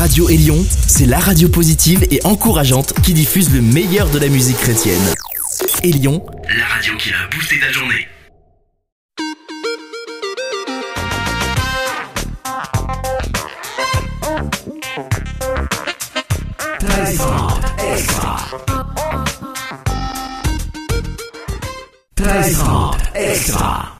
Radio Élion, c'est la radio positive et encourageante qui diffuse le meilleur de la musique chrétienne. Élion, la radio qui a boosté ta journée. extra. extra.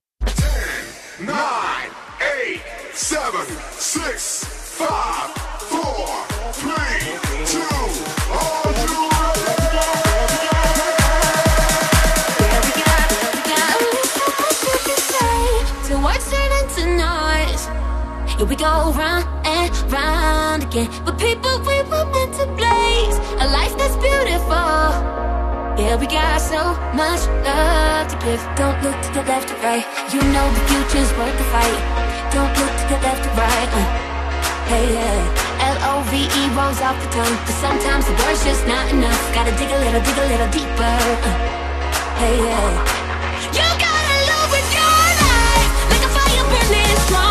go round and round again. But people, we were meant to blaze a life that's beautiful. Yeah, we got so much love to give. Don't look to the left or right. You know the future's worth the fight. Don't look to the left or right. Uh, hey, yeah. L-O-V-E rolls off the tongue. But sometimes the word's just not enough. Gotta dig a little, dig a little deeper. Uh, hey, yeah. You gotta love with your life. Like a fire burning strong.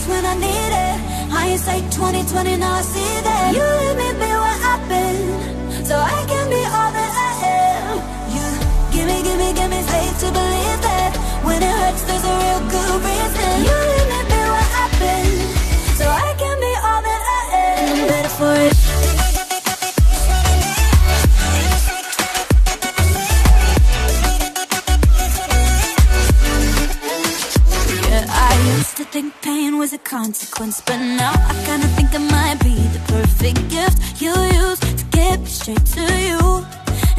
when I need it. Hindsight 2020, now I see that You let me be where I've been So I can be all that I am. You give me, give me, give me faith to believe that When it hurts, there's a real good reason. You to think pain was a consequence But now I kinda think it might be the perfect gift You used to get me straight to you.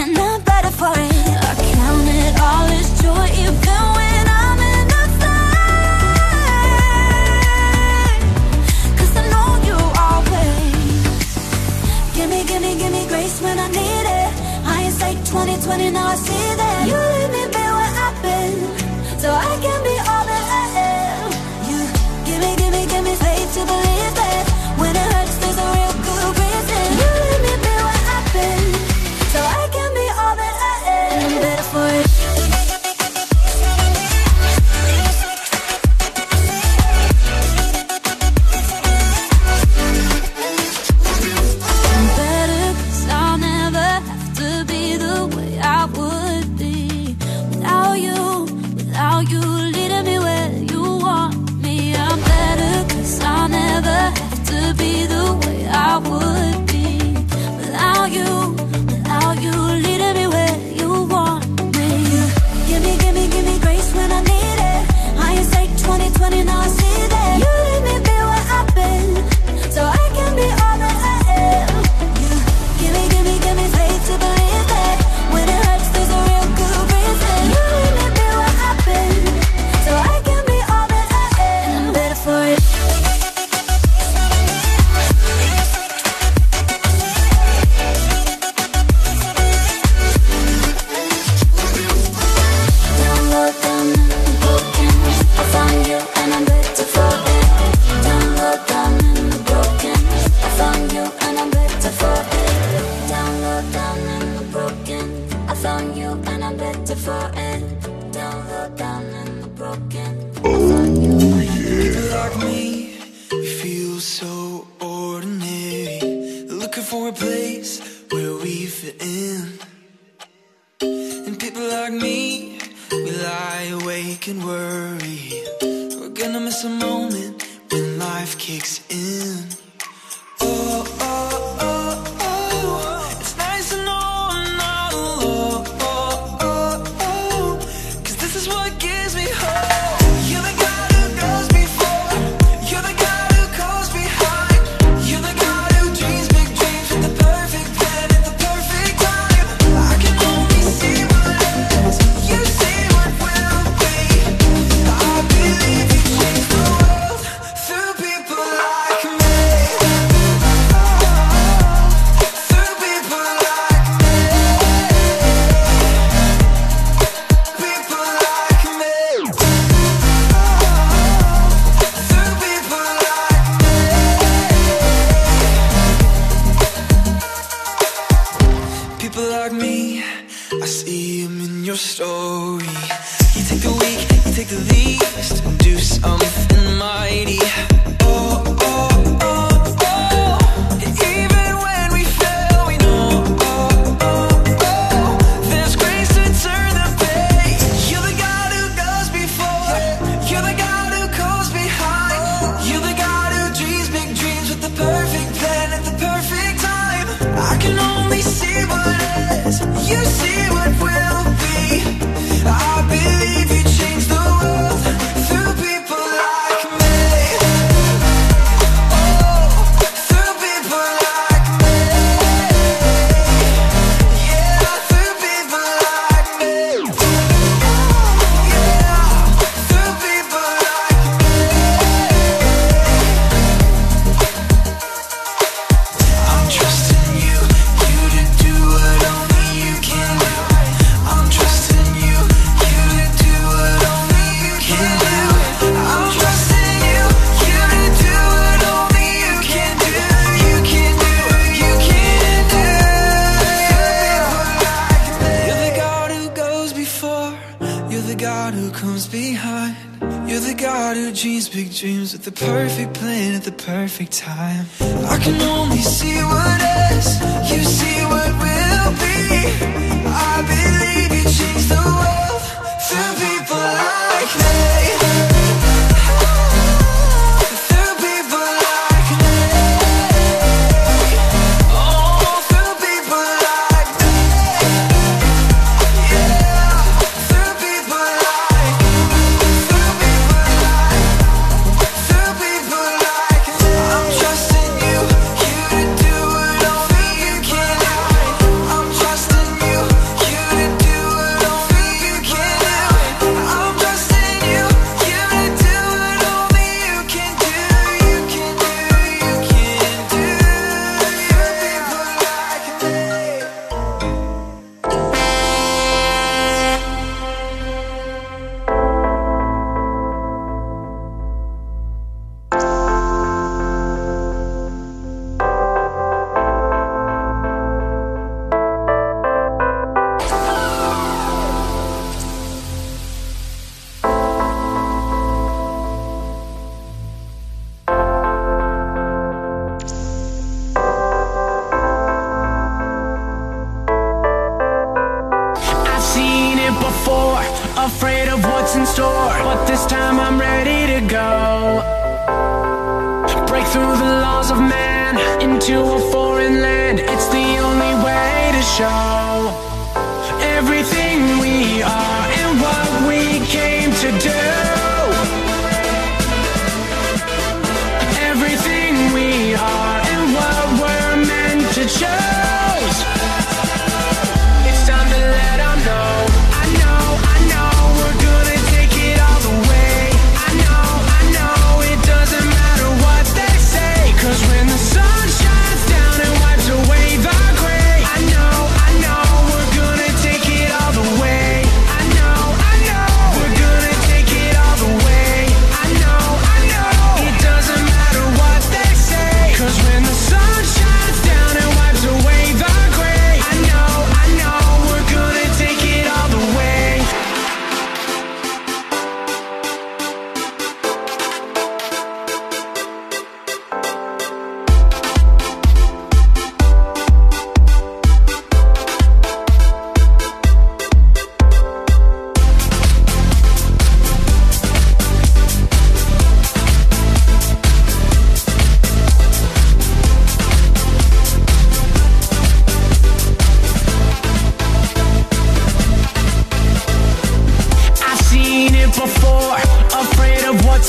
And I'm better for it. I count it all as joy even when I'm in a flame I know you always. Gimme, gimme, gimme grace when I need it. Hindsight 2020, now I see that. You leave me the God who comes behind. You're the God who dreams big dreams with the perfect plan at the perfect time. I can only see what is, you see what will be. I believe you change the world.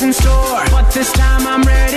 in store. But this time I'm ready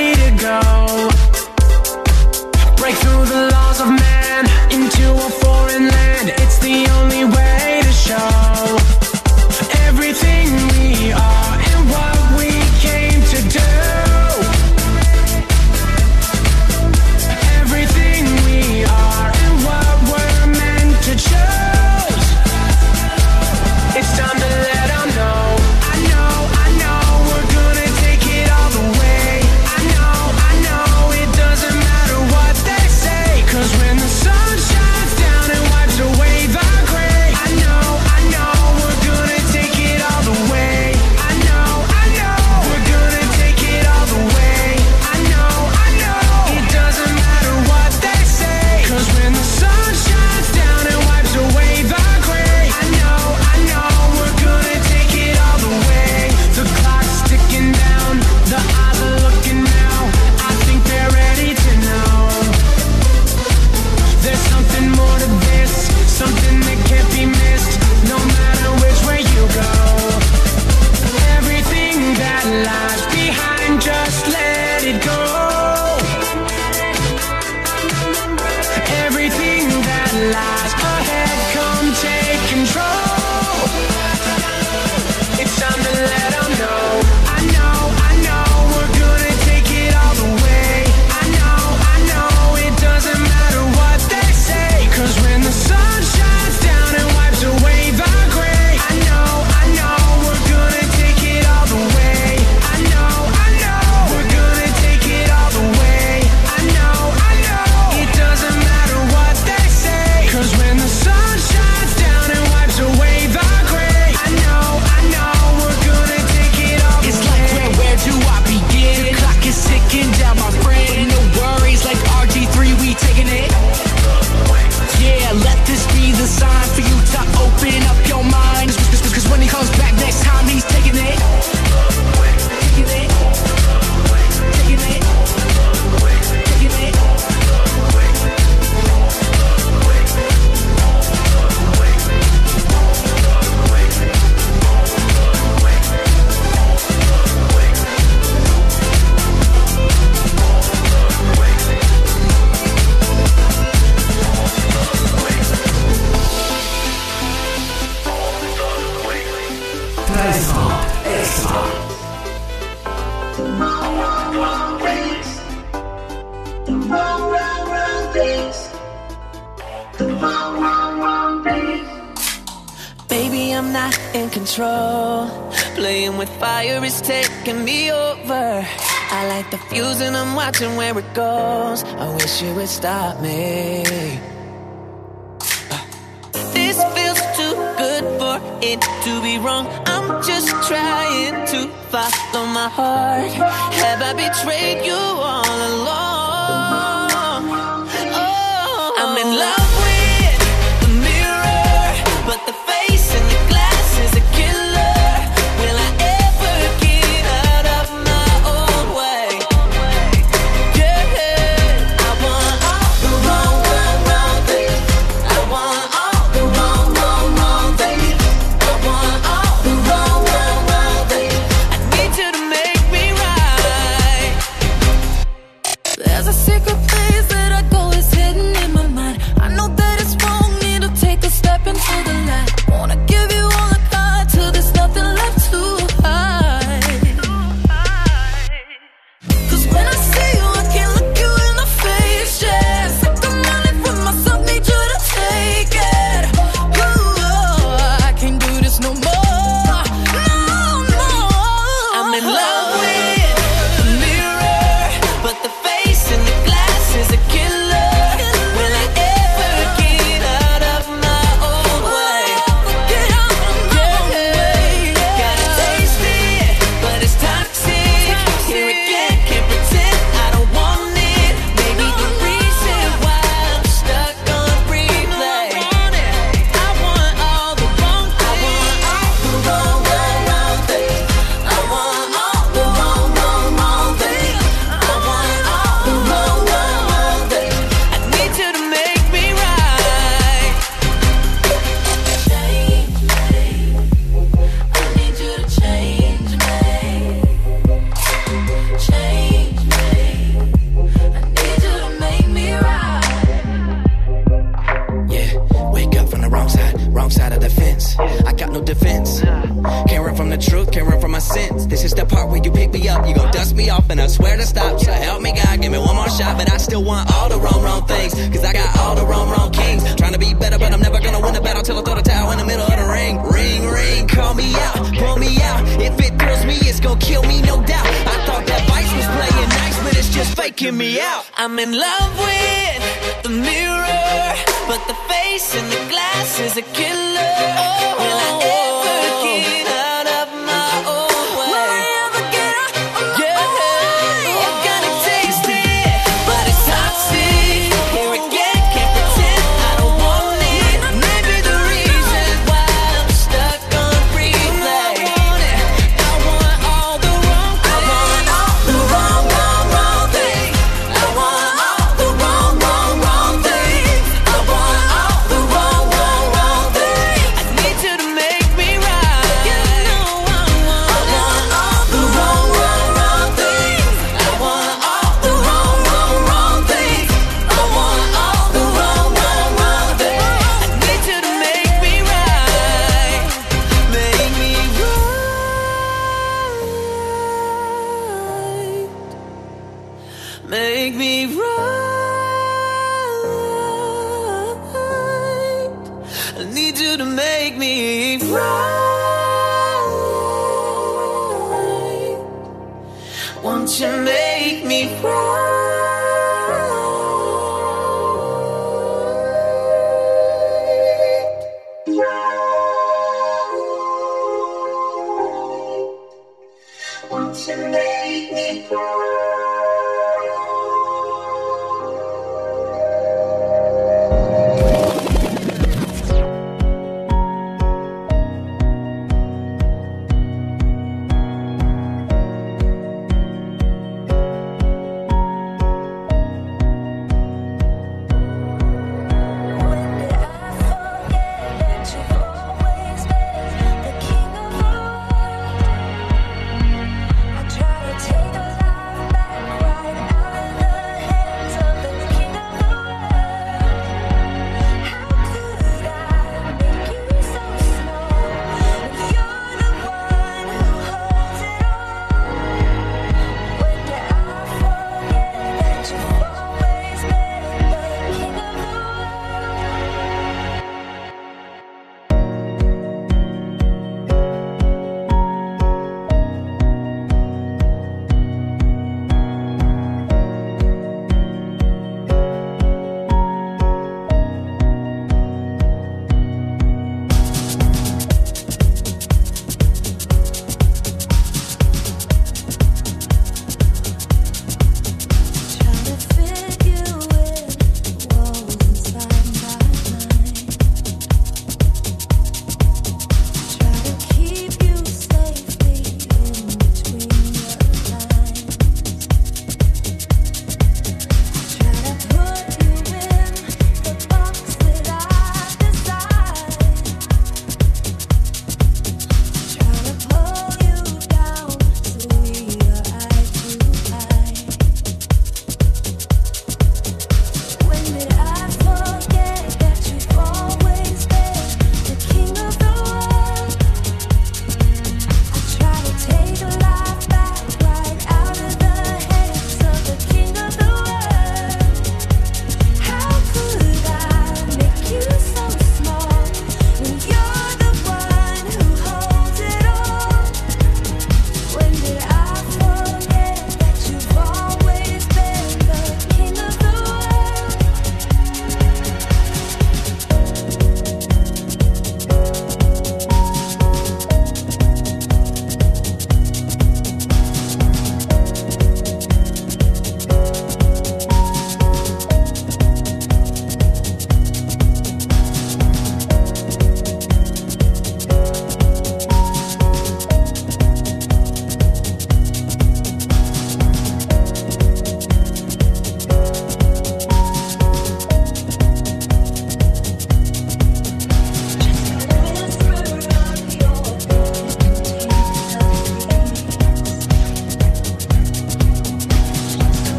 Baby, I'm not in control. Playing with fire is taking me over. I light the fuse and I'm watching where it goes. I wish you would stop me. This feels too good for it to be wrong. I'm just trying to follow my heart. Have I betrayed you all? secret place that I go is hidden in my mind. I know that it's wrong, need to take a step into the light. Won't you make me right?